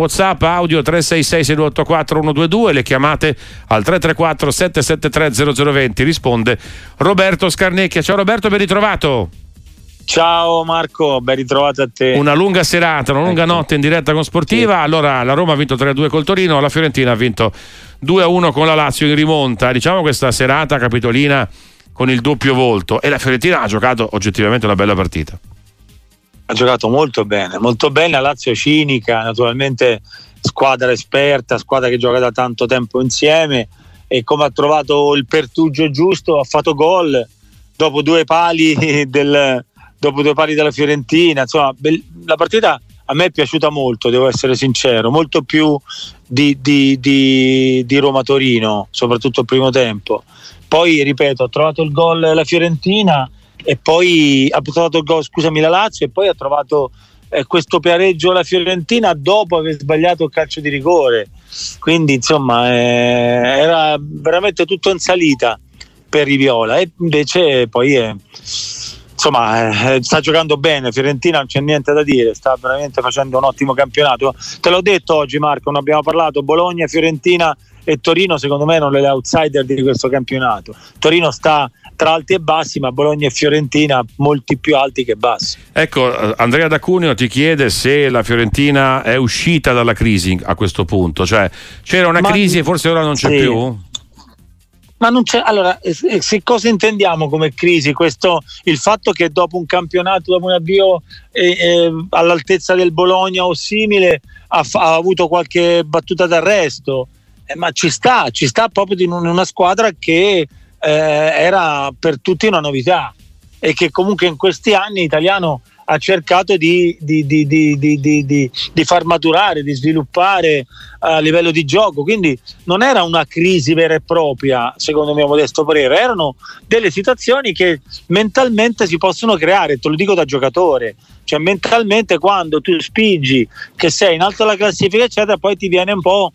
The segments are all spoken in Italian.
WhatsApp audio 366 6284 122 le chiamate al 334 773 0020 risponde Roberto Scarnecchia. Ciao Roberto, ben ritrovato. Ciao Marco, ben ritrovato a te. Una lunga serata, una lunga ecco. notte in diretta con Sportiva. Sì. Allora la Roma ha vinto 3-2 col Torino, la Fiorentina ha vinto 2-1 con la Lazio in rimonta. Diciamo questa serata capitolina con il doppio volto e la Fiorentina ha giocato oggettivamente una bella partita. Ha giocato molto bene, molto bene. La Lazio cinica, naturalmente squadra esperta, squadra che gioca da tanto tempo insieme e come ha trovato il pertugio giusto ha fatto gol dopo due pali del, dopo due pali della Fiorentina. Insomma, la partita a me è piaciuta molto, devo essere sincero, molto più di, di, di, di Roma-Torino, soprattutto il primo tempo. Poi, ripeto, ha trovato il gol la Fiorentina e poi ha trovato il gol, scusami, la Lazio e poi ha trovato eh, questo pareggio la Fiorentina dopo aver sbagliato il calcio di rigore. Quindi, insomma, eh, era veramente tutto in salita per i Viola e invece poi è insomma eh, sta giocando bene, Fiorentina non c'è niente da dire, sta veramente facendo un ottimo campionato. Te l'ho detto oggi Marco, non abbiamo parlato, Bologna, Fiorentina e Torino secondo me non le outsider di questo campionato. Torino sta tra alti e bassi, ma Bologna e Fiorentina molti più alti che bassi. Ecco, Andrea D'Acunio ti chiede se la Fiorentina è uscita dalla crisi a questo punto, cioè c'era una ma, crisi e forse ora non c'è sì. più? Ma non c'è, allora, se cosa intendiamo come crisi? Questo, il fatto che dopo un campionato, dopo un avvio eh, eh, all'altezza del Bologna o simile, ha, ha avuto qualche battuta d'arresto, eh, ma ci sta, ci sta proprio in una squadra che eh, era per tutti una novità e che comunque in questi anni italiano ha cercato di, di, di, di, far maturare, di sviluppare a livello di gioco. Quindi non era una crisi vera e propria, secondo il mio modesto parere, erano delle situazioni che mentalmente si possono creare, te lo dico da giocatore. Cioè mentalmente quando tu spingi che sei in alto alla classifica, eccetera, poi ti viene un po',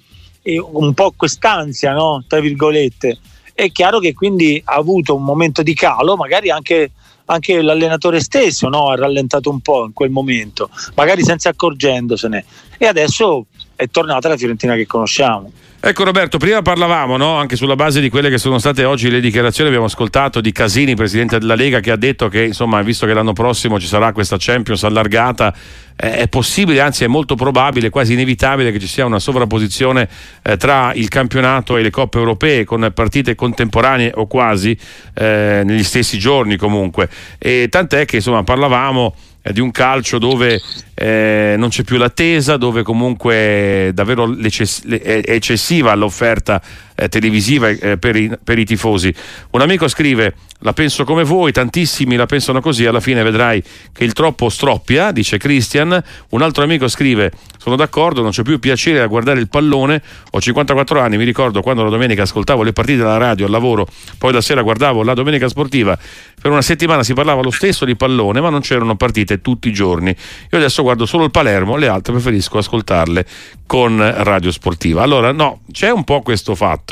un po quest'ansia, no? Tra virgolette. È chiaro che quindi ha avuto un momento di calo, magari anche anche l'allenatore stesso no? ha rallentato un po' in quel momento, magari senza accorgendosene. E adesso è tornata la Fiorentina che conosciamo. Ecco Roberto, prima parlavamo no? anche sulla base di quelle che sono state oggi le dichiarazioni, abbiamo ascoltato di Casini, presidente della Lega, che ha detto che insomma, visto che l'anno prossimo ci sarà questa Champions allargata, eh, è possibile, anzi è molto probabile, quasi inevitabile che ci sia una sovrapposizione eh, tra il campionato e le coppe europee con partite contemporanee o quasi eh, negli stessi giorni comunque. E tant'è che insomma parlavamo di un calcio dove eh, non c'è più l'attesa, dove comunque davvero è eccessiva l'offerta eh, televisiva eh, per, i, per, i, tifosi. Un amico scrive: La penso come voi, tantissimi la pensano così. Alla fine vedrai che il troppo stroppia, dice Christian. Un altro amico scrive: Sono d'accordo, non c'è più piacere a guardare il pallone. Ho 54 anni, mi ricordo quando la domenica ascoltavo le partite della radio al lavoro, poi la sera guardavo la domenica sportiva. Per una settimana si parlava lo stesso di pallone, ma non c'erano partite tutti i giorni. Io adesso guardo solo il Palermo, le altre preferisco ascoltarle con Radio Sportiva. Allora, no, c'è un po' questo fatto.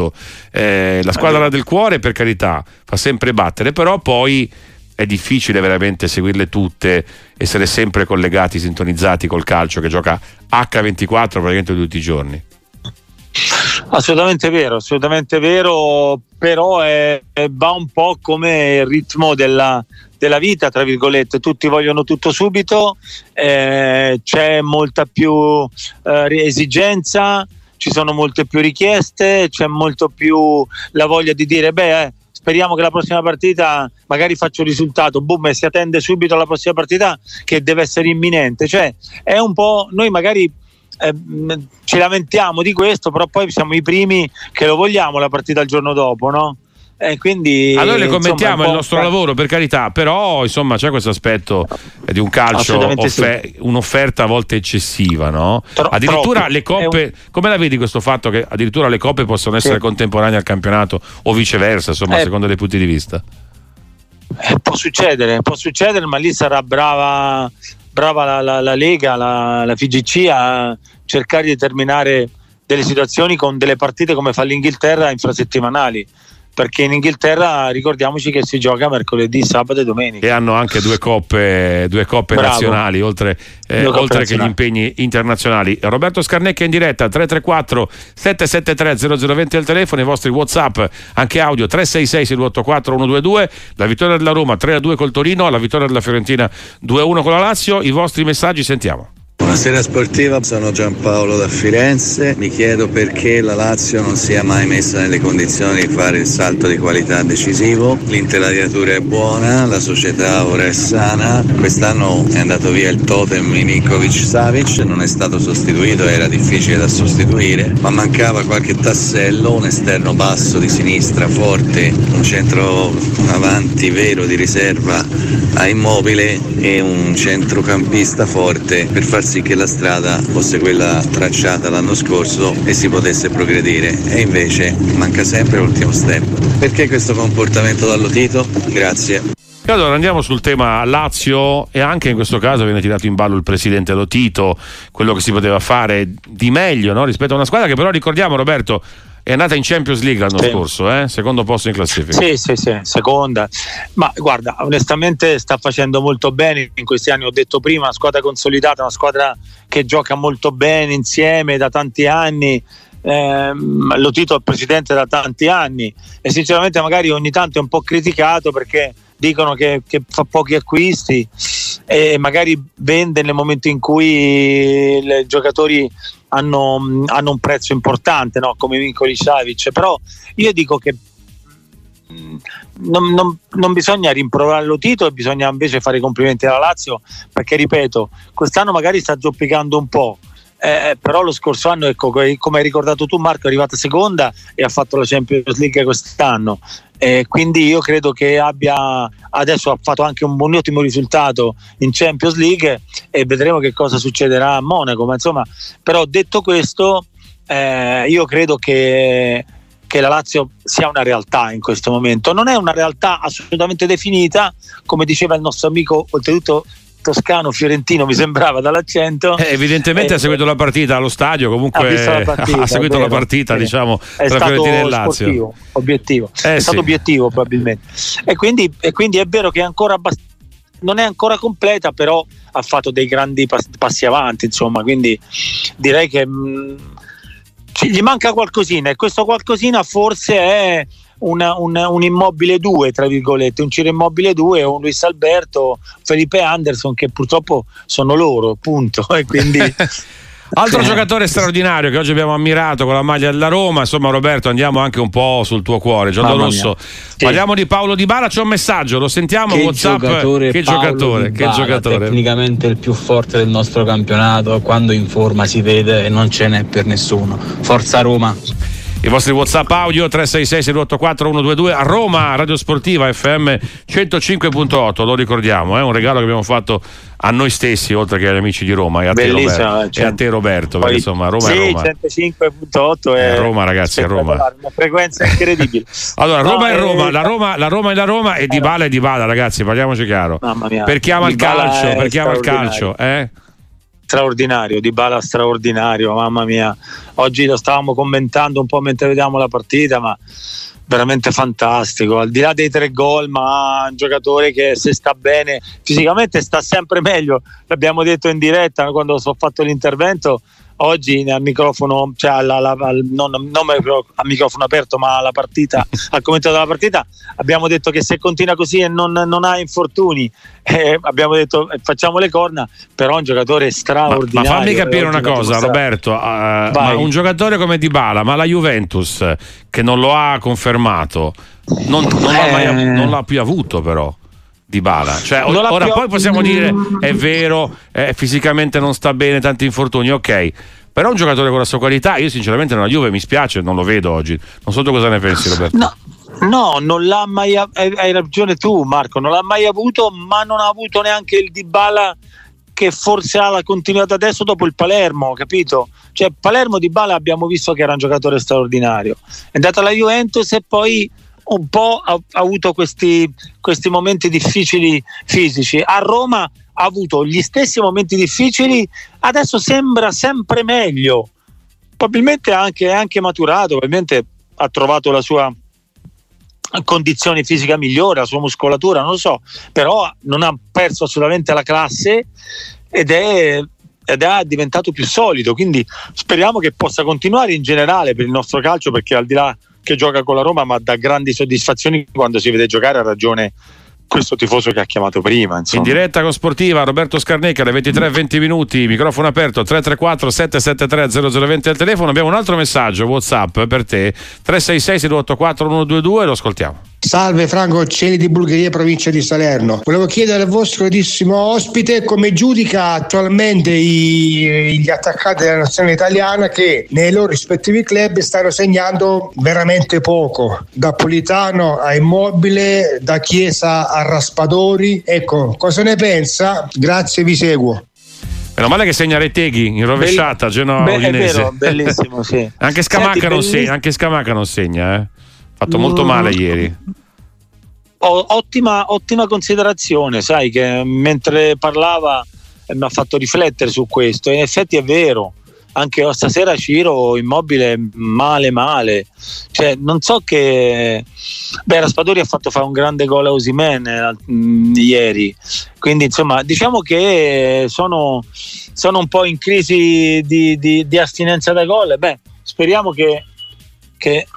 Eh, la squadra del cuore, per carità, fa sempre battere, però poi è difficile veramente seguirle tutte, essere sempre collegati, sintonizzati col calcio che gioca H24 praticamente tutti i giorni. Assolutamente vero, assolutamente vero, però è, è, va un po' come il ritmo della, della vita, tra virgolette, tutti vogliono tutto subito, eh, c'è molta più eh, esigenza, ci sono molte più richieste, c'è molto più la voglia di dire beh eh, speriamo che la prossima partita magari faccia un risultato, boom e si attende subito alla prossima partita che deve essere imminente, cioè è un po' noi magari eh, ci lamentiamo di questo, però poi siamo i primi che lo vogliamo la partita il giorno dopo, no? Eh, quindi, allora le commentiamo insomma, il nostro lavoro per carità, però insomma c'è questo aspetto di un calcio, offer- sì. un'offerta a volte eccessiva, no? Tro- addirittura troppo. le coppe, un... come la vedi questo fatto che addirittura le coppe possono essere sì. contemporanee al campionato o viceversa, insomma, eh, secondo dei punti di vista? Eh, può succedere, può succedere, ma lì sarà brava, brava la, la, la Lega, la, la FIGC a cercare di determinare delle situazioni con delle partite come fa l'Inghilterra infrasettimanali perché in Inghilterra ricordiamoci che si gioca mercoledì, sabato e domenica. E hanno anche due coppe, due coppe nazionali, oltre, eh, oltre nazionali. che gli impegni internazionali. Roberto Scarnecchia in diretta 334 773 0020 al telefono, i vostri WhatsApp, anche audio 366 684 122, la vittoria della Roma 3-2 col Torino, la vittoria della Fiorentina 2-1 con la Lazio, i vostri messaggi sentiamo. Buonasera sportiva, sono Giampaolo da Firenze. Mi chiedo perché la Lazio non sia mai messa nelle condizioni di fare il salto di qualità decisivo. L'intelaiatura è buona, la società ora è sana. Quest'anno è andato via il totem Milinkovic Savic, non è stato sostituito, era difficile da sostituire, ma mancava qualche tassello, un esterno basso di sinistra forte, un centro avanti vero di riserva a immobile e un centrocampista forte per far sì che la strada fosse quella tracciata l'anno scorso e si potesse progredire e invece manca sempre l'ultimo step. Perché questo comportamento dall'Otito? Grazie. Allora andiamo sul tema Lazio e anche in questo caso viene tirato in ballo il presidente Lotito, quello che si poteva fare di meglio no? rispetto a una squadra che però ricordiamo Roberto è andata in Champions League l'anno sì. scorso, eh? secondo posto in classifica. Sì, sì, sì, seconda. Ma guarda, onestamente sta facendo molto bene in questi anni, ho detto prima, una squadra consolidata, una squadra che gioca molto bene insieme da tanti anni. Eh, lo titolo presidente da tanti anni e sinceramente magari ogni tanto è un po' criticato perché dicono che, che, fa pochi acquisti e magari vende nel momento in cui i giocatori hanno, hanno un prezzo importante, no? come Vincoli Savic, però io dico che mm, non, non, non, bisogna rimproverare lo titolo, bisogna invece fare complimenti alla Lazio perché ripeto, quest'anno magari sta zoppicando un po'. Eh, però lo scorso anno, ecco, come hai ricordato tu Marco, è arrivata seconda e ha fatto la Champions League quest'anno. Eh, quindi io credo che abbia adesso ha fatto anche un buon ottimo risultato in Champions League e vedremo che cosa succederà a Monaco. Ma insomma, però detto questo, eh, io credo che, che la Lazio sia una realtà in questo momento. Non è una realtà assolutamente definita, come diceva il nostro amico, oltretutto toscano fiorentino mi sembrava dall'accento. Eh, evidentemente eh, ha seguito la partita allo stadio comunque ha, partita, ha seguito la partita diciamo è tra Fiorentina e Lazio sportivo, obiettivo. Eh, è stato obiettivo probabilmente. E quindi, e quindi, è vero che è ancora abbast- non è ancora completa però ha fatto dei grandi pass- passi avanti insomma quindi direi che mh, mm, gli manca qualcosina e questo qualcosina forse è una, una, un immobile 2, tra virgolette, un Ciro Immobile 2 o un Luis Alberto, Felipe Anderson che purtroppo sono loro, punto. E quindi Altro giocatore straordinario che oggi abbiamo ammirato con la maglia della Roma, insomma Roberto andiamo anche un po' sul tuo cuore, Giallorosso. Sì. Parliamo di Paolo Di Bala, c'è un messaggio, lo sentiamo che Whatsapp. Giocatore che Paolo giocatore, che giocatore. Tecnicamente il più forte del nostro campionato, quando in forma si vede e non ce n'è per nessuno. Forza Roma i vostri whatsapp audio 366 684 122 a Roma Radio Sportiva FM 105.8 lo ricordiamo è un regalo che abbiamo fatto a noi stessi oltre che agli amici di Roma e a, te Roberto, certo. e a te Roberto Poi, insomma Roma sì, è Roma 105.8 è Roma ragazzi è Roma. una frequenza incredibile. Allora no, Roma è Roma la Roma la Roma è la Roma e Di Bala è Di Bala ragazzi parliamoci chiaro. Mamma mia. per chi ama il calcio per chi ama il calcio eh straordinario, Di Bala straordinario, mamma mia. Oggi lo stavamo commentando un po' mentre vediamo la partita, ma veramente fantastico. Al di là dei tre gol, ma un giocatore che se sta bene fisicamente sta sempre meglio. L'abbiamo detto in diretta quando ho fatto l'intervento oggi al microfono, cioè alla, alla, al, non, non a microfono aperto, ma alla partita, al commento della partita, abbiamo detto che se continua così e non, non ha infortuni, eh, abbiamo detto eh, facciamo le corna, però un giocatore straordinario. Ma, ma fammi capire una cosa, Roberto, uh, un giocatore come Dybala, ma la Juventus che non lo ha confermato, non, non, eh... l'ha, mai, non l'ha più avuto però. Di Bala. Cioè, ora più... poi possiamo dire è vero, eh, fisicamente non sta bene, tanti infortuni, ok. Però un giocatore con la sua qualità, io sinceramente nella Juve mi spiace, non lo vedo oggi. Non so tu cosa ne pensi, Roberto. No. No, non l'ha mai hai ragione tu Marco, non l'ha mai avuto, ma non ha avuto neanche il Dybala che forse ha la continuità adesso dopo il Palermo, capito? Cioè Palermo Di Bala abbiamo visto che era un giocatore straordinario. È andato alla Juventus e poi un po' ha, ha avuto questi, questi momenti difficili fisici. A Roma ha avuto gli stessi momenti difficili, adesso sembra sempre meglio. Probabilmente anche, anche maturato, probabilmente ha trovato la sua, condizioni fisiche migliori, la sua muscolatura, non lo so, però non ha perso assolutamente la classe ed è, ed è diventato più solido, quindi speriamo che possa continuare in generale per il nostro calcio perché al di là che gioca con la Roma ma dà grandi soddisfazioni quando si vede giocare ha ragione questo tifoso che ha chiamato prima. Insomma. In diretta con Sportiva, Roberto Scarnecca, alle 23-20 minuti, microfono aperto 334 773 0020 al telefono. Abbiamo un altro messaggio WhatsApp per te 366 684 122 lo ascoltiamo. Salve Franco Cieli di Bulgaria, provincia di Salerno. Volevo chiedere al vostro gradissimo ospite come giudica attualmente i, gli attaccanti della nazionale italiana che nei loro rispettivi club stanno segnando veramente poco. Da Politano a Immobile, da Chiesa a Raspadori. Ecco, cosa ne pensa? Grazie, vi seguo. Meno male che segna Reteghi in rovesciata, Genoa Be- È vero, bellissimo, sì. anche, Scamacca Senti, non segna, anche Scamacca non segna, eh fatto molto male ieri. Ottima, ottima considerazione, sai che mentre parlava eh, mi ha fatto riflettere su questo. In effetti è vero, anche stasera Ciro immobile male male cioè non so che beh Raspadori ha fatto fare un grande gol a Osimen eh, ieri quindi insomma diciamo che sono, sono un po' in crisi di, di, di astinenza da gol beh speriamo che, che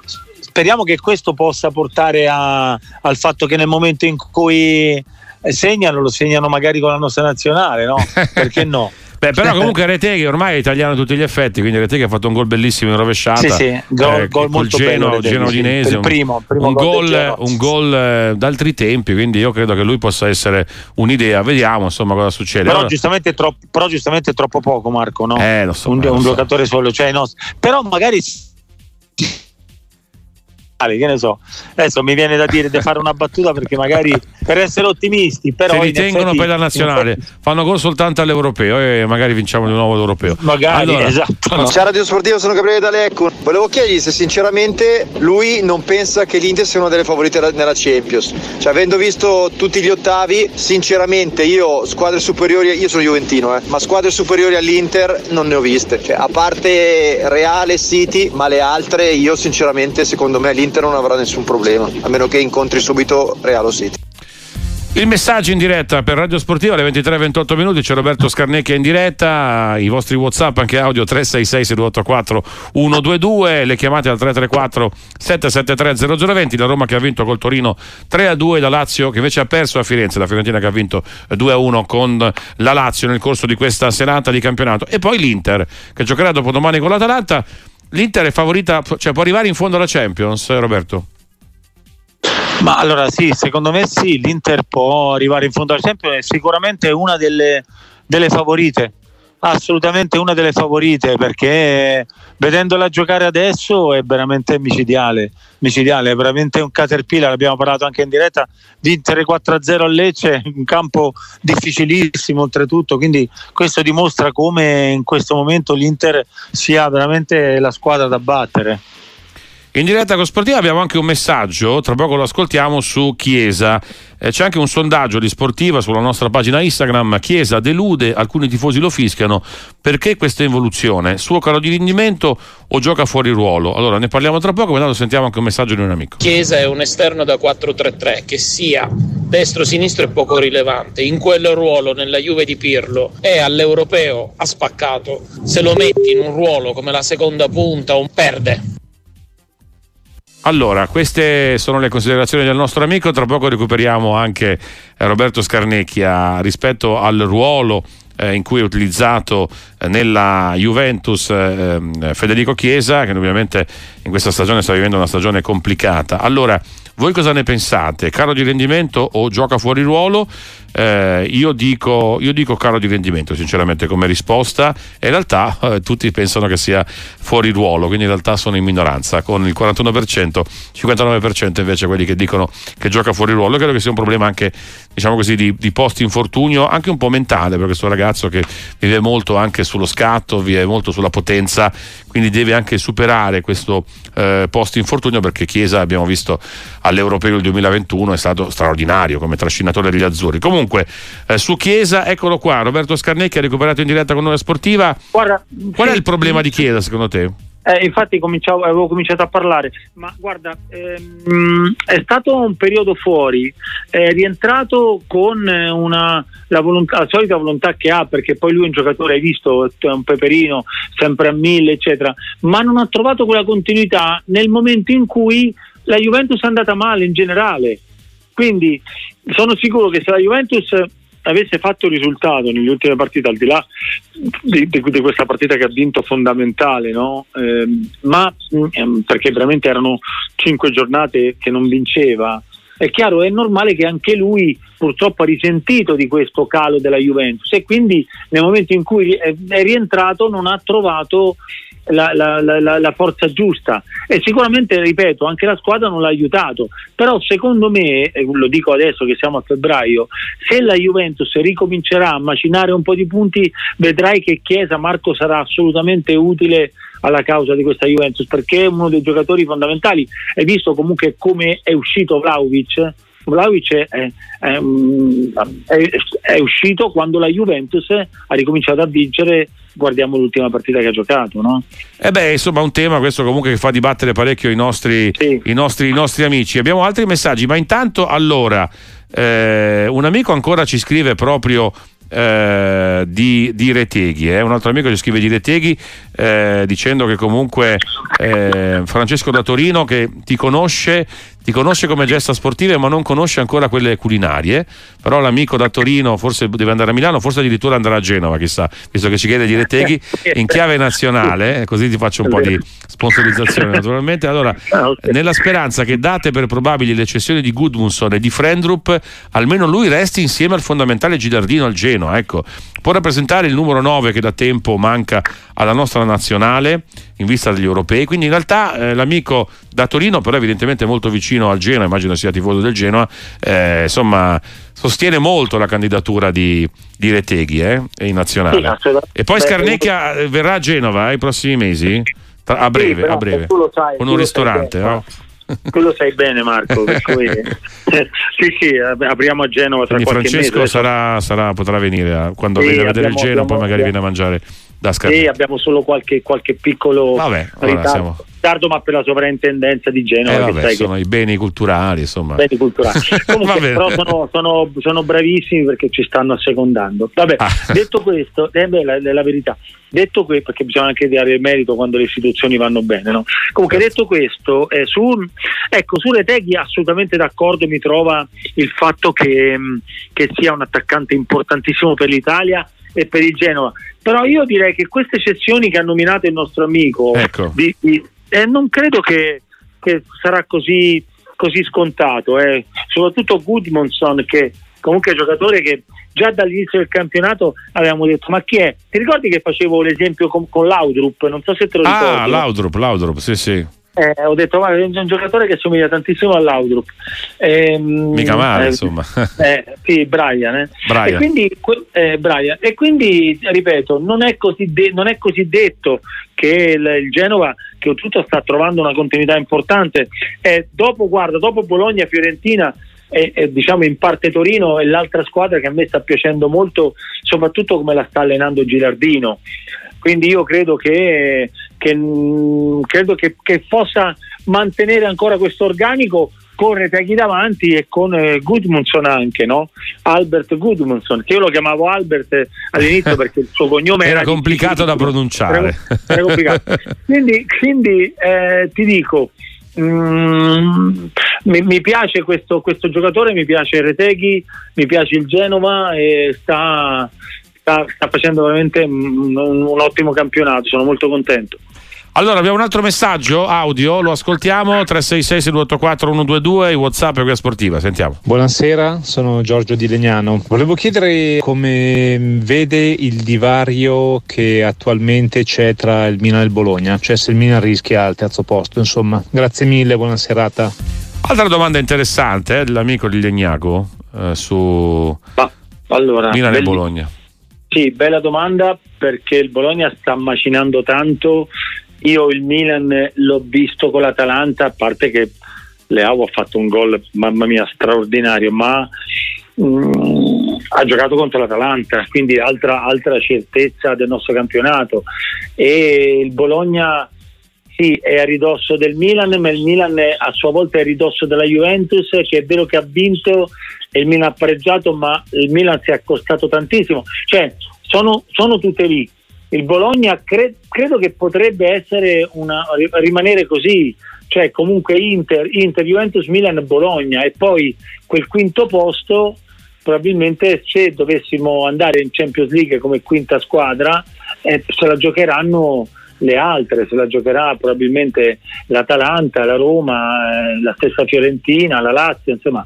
speriamo che questo possa portare a, al fatto che nel momento in cui segnano, lo segnano magari con la nostra nazionale, no? Perché no? Beh, però comunque Reteghi ormai è italiano a tutti gli effetti, quindi Reteghi ha fatto un gol bellissimo in rovesciata. Sì, sì, gol, eh, gol molto Geno, bello. Geno Udinese, il primo, primo un, gol, un gol eh, d'altri tempi, quindi io credo che lui possa essere un'idea. Vediamo insomma cosa succede. Però, allora... giustamente, troppo, però giustamente troppo poco Marco, no? Eh, lo so, un, lo un so. giocatore solo, cioè, no, però magari che ne so. Adesso mi viene da dire di fare una battuta perché magari per essere ottimisti, però si ritengono effetti, per la nazionale, effetti... fanno gol soltanto all'europeo e magari vinciamo di nuovo l'europeo. Magari, allora, esatto. No. Ciao Radio Sportivo, sono Gabriele D'Alecco. Volevo chiedergli se sinceramente lui non pensa che l'Inter sia una delle favorite nella Champions. Cioè, avendo visto tutti gli ottavi, sinceramente io squadre superiori, io sono Juventino, eh, ma squadre superiori all'Inter non ne ho viste. Cioè, a parte Reale, City, ma le altre io sinceramente secondo me l'Inter non avrà nessun problema, a meno che incontri subito Real City. Il messaggio in diretta per Radio Sportiva alle 23-28 minuti, c'è Roberto Scarnecchia in diretta, i vostri Whatsapp anche audio 366 6284 122, le chiamate al 334 773 0020, la Roma che ha vinto col Torino 3-2, la Lazio che invece ha perso a Firenze, la Fiorentina che ha vinto 2-1 con la Lazio nel corso di questa serata di campionato e poi l'Inter che giocherà dopo domani con l'Atalanta l'Inter è favorita, cioè può arrivare in fondo alla Champions, Roberto? Ma allora sì, secondo me sì, l'Inter può arrivare in fondo alla Champions, è sicuramente una delle, delle favorite, assolutamente una delle favorite perché vedendola giocare adesso è veramente micidiale, micidiale, è veramente un caterpillar, abbiamo parlato anche in diretta, vincere 4-0 a Lecce, un campo difficilissimo oltretutto, quindi questo dimostra come in questo momento l'Inter sia veramente la squadra da battere. In diretta con Sportiva abbiamo anche un messaggio, tra poco lo ascoltiamo su Chiesa. Eh, c'è anche un sondaggio di Sportiva sulla nostra pagina Instagram. Chiesa delude, alcuni tifosi lo fischiano. Perché questa involuzione? Suo calo di rendimento o gioca fuori ruolo? Allora ne parliamo tra poco, ma intanto sentiamo anche un messaggio di un amico. Chiesa è un esterno da 4-3-3 che sia destro-sinistro è poco rilevante. In quel ruolo, nella Juve di Pirlo, è all'europeo, ha spaccato. Se lo metti in un ruolo come la seconda punta, un perde. Allora, queste sono le considerazioni del nostro amico, tra poco recuperiamo anche eh, Roberto Scarnecchia rispetto al ruolo eh, in cui è utilizzato nella Juventus eh, Federico Chiesa, che ovviamente in questa stagione sta vivendo una stagione complicata. Allora, voi cosa ne pensate? Caro di rendimento o gioca fuori ruolo? Eh, io, dico, io, dico, caro di rendimento, sinceramente, come risposta. In realtà eh, tutti pensano che sia fuori ruolo, quindi in realtà sono in minoranza, con il 41%, 59% invece quelli che dicono che gioca fuori ruolo. credo che sia un problema anche, diciamo così, di, di post infortunio, anche un po' mentale, per questo ragazzo che vive molto anche sullo scatto, vive molto sulla potenza, quindi deve anche superare questo eh, post infortunio perché Chiesa abbiamo visto all'Europeo del 2021 è stato straordinario come trascinatore degli azzurri. Comunque, eh, su Chiesa, eccolo qua, Roberto Scarnecchi ha recuperato in diretta con noi Sportiva. Guarda, Qual è il problema di Chiesa secondo te? Eh, infatti avevo cominciato a parlare, ma guarda, ehm, è stato un periodo fuori, è rientrato con una, la, volontà, la, solita volontà che ha, perché poi lui è un giocatore, hai visto, è un peperino, sempre a mille, eccetera, ma non ha trovato quella continuità nel momento in cui la Juventus è andata male in generale. Quindi sono sicuro che se la Juventus avesse fatto risultato nelle ultime partite, al di là di, di, di questa partita che ha vinto fondamentale, no? eh, ma eh, perché veramente erano cinque giornate che non vinceva, è chiaro, è normale che anche lui purtroppo ha risentito di questo calo della Juventus e quindi nel momento in cui è rientrato non ha trovato la, la, la, la, forza giusta e sicuramente, ripeto, anche la squadra non l'ha aiutato, però secondo me, lo dico adesso che siamo a febbraio, se la Juventus ricomincerà a macinare un po' di punti, vedrai che Chiesa, Marco, sarà assolutamente utile alla causa di questa Juventus perché è uno dei giocatori fondamentali. Hai visto comunque come è uscito Vlaovic? Vlaovic è, è, è, è, uscito quando la Juventus ha ricominciato a vincere guardiamo l'ultima partita che ha giocato no? Eh beh insomma un tema questo comunque che fa dibattere parecchio i nostri, sì. i nostri, i nostri amici abbiamo altri messaggi ma intanto allora eh, un amico ancora ci scrive proprio eh, di, di, Reteghi. Eh. Un altro amico ci scrive di Reteghi eh, dicendo che comunque eh, Francesco da Torino che ti conosce ti conosce come gesta sportive ma non conosce ancora quelle culinarie, però l'amico da Torino forse deve andare a Milano, forse addirittura andrà a Genova, chissà, visto che ci chiede di Reteghi in chiave nazionale, eh, così ti faccio un po' di sponsorizzazione naturalmente. Allora, ah, nella speranza che date per probabili le cessioni di Gudmundsson e di Frendrup, almeno lui resti insieme al fondamentale Gilardino al Genoa, ecco. Può rappresentare il numero 9 che da tempo manca alla nostra nazionale in vista degli europei, quindi in realtà eh, l'amico da Torino, però evidentemente molto vicino al Genoa, immagino sia tifoso del Genoa, eh, insomma sostiene molto la candidatura di, di Reteghi eh, in nazionale. Sì, e poi Scarnecchia eh, verrà a Genova eh, i prossimi mesi? Tra, a breve, sì, a breve. Sai, con un ristorante, no? Tu lo sai bene Marco, cui, sì sì, apriamo a Genova tra Quindi qualche Francesco mese. Sarà, sarà, potrà venire quando sì, vedere abbiamo, il Genoa, poi magari viene a mangiare da Scarpetta. Sì, abbiamo solo qualche, qualche piccolo Vabbè, ritardo, siamo... ritardo, ma per la sovrintendenza di Genova. Eh, vabbè, sono che... i beni culturali, insomma. Beni culturali. Comunque, però sono, sono, sono, bravissimi perché ci stanno assecondando. Vabbè, ah. detto questo, è eh, la, la verità. Detto questo, perché bisogna anche dare il merito quando le istituzioni vanno bene, no? Comunque, certo. detto questo, eh, su, ecco, su Reteghi assolutamente d'accordo mi trova il fatto che, che sia un attaccante importantissimo per l'Italia e per il Genova. Però io direi che queste cessioni che ha nominato il nostro amico, ecco. di, di, eh, non credo che, che sarà così, così scontato. Eh. Soprattutto Goodmanson, che comunque è un giocatore che già dall'inizio del campionato avevamo detto ma chi è? Ti ricordi che facevo l'esempio con, con Laudrup? Non so se te lo ricordi. Ah, Laudrup, Laudrup, sì sì eh, ho detto guarda, è un giocatore che somiglia tantissimo all'Audrup ehm, mica male eh, insomma eh, sì Brian, eh. Brian. E, quindi, eh, Brian. e quindi ripeto non è così, de- non è così detto che il, il Genova che oltretutto sta trovando una continuità importante e dopo guarda dopo Bologna Fiorentina e, e, diciamo in parte Torino è l'altra squadra che a me sta piacendo molto soprattutto come la sta allenando Gilardino quindi io credo che, che, mm, credo che, che possa mantenere ancora questo organico con Reteghi davanti e con eh, Gudmundsson anche, no? Albert Gudmundsson, che io lo chiamavo Albert all'inizio perché il suo cognome era, era complicato da pronunciare. Era, era complicato. quindi, quindi eh, ti dico, mm, mi, mi, piace questo, questo, giocatore, mi piace Reteghi, mi piace il Genova e sta, sta, sta facendo veramente un, un ottimo campionato, sono molto contento. Allora abbiamo un altro messaggio audio, lo ascoltiamo 366 6284 122 Whatsapp e Guia Sportiva, sentiamo. Buonasera, sono Giorgio Di Legnano. Volevo chiedere come vede il divario che attualmente c'è tra il Milan e il Bologna, cioè se il Milan rischia al terzo posto, insomma. Grazie mille, buona serata. Altra domanda interessante eh, dell'amico di Legnago eh, su Ma, allora, Milan e Bologna. Sì, bella domanda perché il Bologna sta macinando tanto. Io il Milan l'ho visto con l'Atalanta, a parte che Leao ha fatto un gol, mamma mia, straordinario, ma mh, mm, ha giocato contro l'Atalanta, quindi altra, altra certezza del nostro campionato. E il Bologna sì, è a ridosso del Milan, ma il Milan è, a sua volta è a ridosso della Juventus, che è vero che ha vinto e il Milan ha pareggiato, ma il Milan si è accostato tantissimo. Cioè, sono, sono tutte lì. Il Bologna cre- credo che potrebbe una, rimanere così, cioè comunque Inter, Inter, Juventus, Milan, Bologna e poi quel quinto posto probabilmente se dovessimo andare in Champions League come quinta squadra eh, se la giocheranno le altre, se la giocherà probabilmente l'Atalanta, la Roma, eh, la stessa Fiorentina, la Lazio, insomma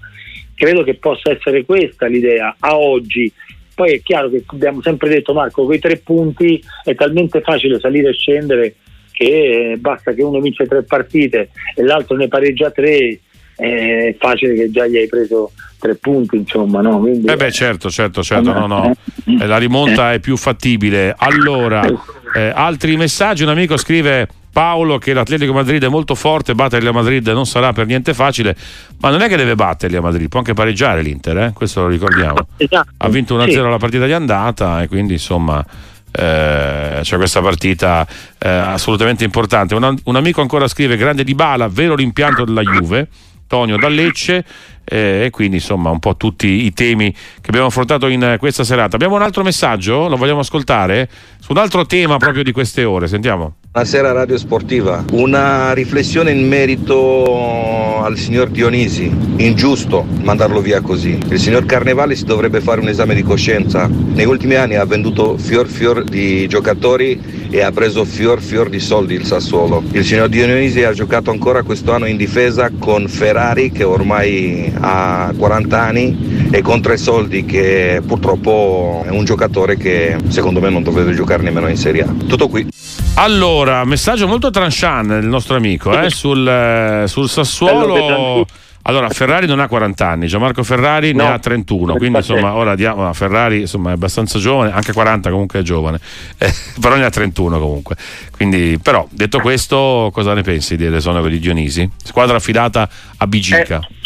credo che possa essere questa l'idea a oggi. Poi è chiaro che abbiamo sempre detto Marco, con i tre punti è talmente facile salire e scendere che basta che uno vince tre partite e l'altro ne pareggia tre, è facile che già gli hai preso tre punti, insomma, no? Quindi, eh beh, certo, certo, certo, no, no. Eh, la rimonta è più fattibile. Allora, eh, altri messaggi, un amico scrive Paolo che l'Atletico Madrid è molto forte, batterli a Madrid non sarà per niente facile, ma non è che deve batterli a Madrid, può anche pareggiare l'Inter, eh? questo lo ricordiamo. Esatto. Ha vinto 1-0 sì. la partita di andata e quindi insomma eh, c'è questa partita eh, assolutamente importante. Un, un, amico ancora scrive: Grande Di Bala, vero rimpianto della Juve. Tonio da Lecce e quindi insomma un po' tutti i temi che abbiamo affrontato in questa serata. Abbiamo un altro messaggio, lo vogliamo ascoltare? Su un altro tema proprio di queste ore, sentiamo. Buonasera Radio Sportiva, una riflessione in merito al signor Dionisi, ingiusto mandarlo via così. Il signor Carnevale si dovrebbe fare un esame di coscienza. Negli ultimi anni ha venduto fior fior di giocatori e ha preso fior fior di soldi il Sassuolo. Il signor Dionisi ha giocato ancora questo anno in difesa con Ferrari che ormai ha 40 anni e con tre soldi che purtroppo è un giocatore che secondo me non dovrebbe giocare nemmeno in Serie A. Tutto qui. Allora, messaggio molto tranchant il nostro amico eh, sul, eh, sul Sassuolo. Allora, Ferrari non ha 40 anni, Gianmarco Ferrari no. ne ha 31, quindi insomma ora diamo a Ferrari, insomma è abbastanza giovane, anche 40 comunque è giovane, eh, però ne ha 31 comunque. Quindi, però, detto questo, cosa ne pensi dell'esonero di Dionisi? Squadra affidata a Bigica. Eh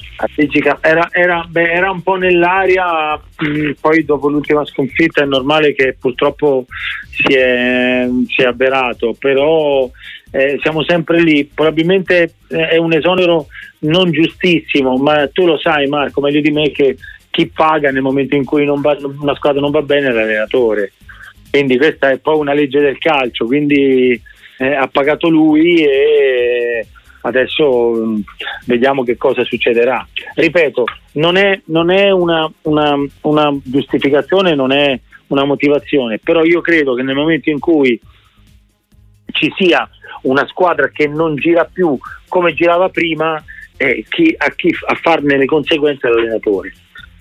era, era, beh, era, un po' nell'aria, mh, poi dopo l'ultima sconfitta è normale che purtroppo si è, si è avverato, però eh, siamo sempre lì, probabilmente eh, è un esonero non giustissimo, ma tu lo sai Marco meglio di me che chi paga nel momento in cui va, una squadra non va bene è l'allenatore, quindi questa è poi una legge del calcio, quindi eh, ha pagato lui e adesso mh, vediamo che cosa succederà. Ripeto, non è, non è una, una, una, giustificazione, non è una motivazione, però io credo che nel momento in cui ci sia una squadra che non gira più come girava prima, eh, chi, a, chi, a farne le conseguenze l'allenatore.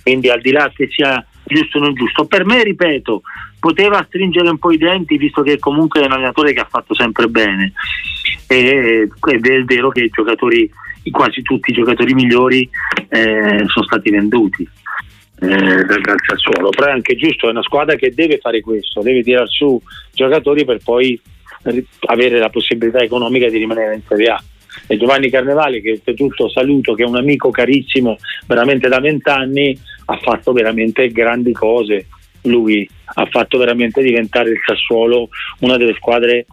Quindi al di là che sia giusto o non giusto, per me, ripeto, poteva stringere un po' i denti visto che comunque è un allenatore che ha fatto sempre bene. E, ed è vero che i giocatori, quasi tutti i giocatori migliori eh, sono stati venduti eh, dal, dal Sassuolo, però è anche giusto, è una squadra che deve fare questo, deve tirare su giocatori per poi avere la possibilità economica di rimanere in Serie A. E Giovanni Carnevali, che oltretutto saluto, che è un amico carissimo veramente da vent'anni, ha fatto veramente grandi cose lui ha fatto veramente diventare il Sassuolo una delle squadre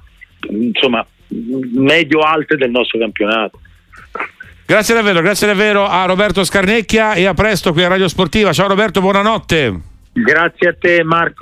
insomma medio-alte del nostro campionato. Grazie davvero, grazie davvero a Roberto Scarnecchia e a presto qui a Radio Sportiva. Ciao Roberto, buonanotte. Grazie a te Marco.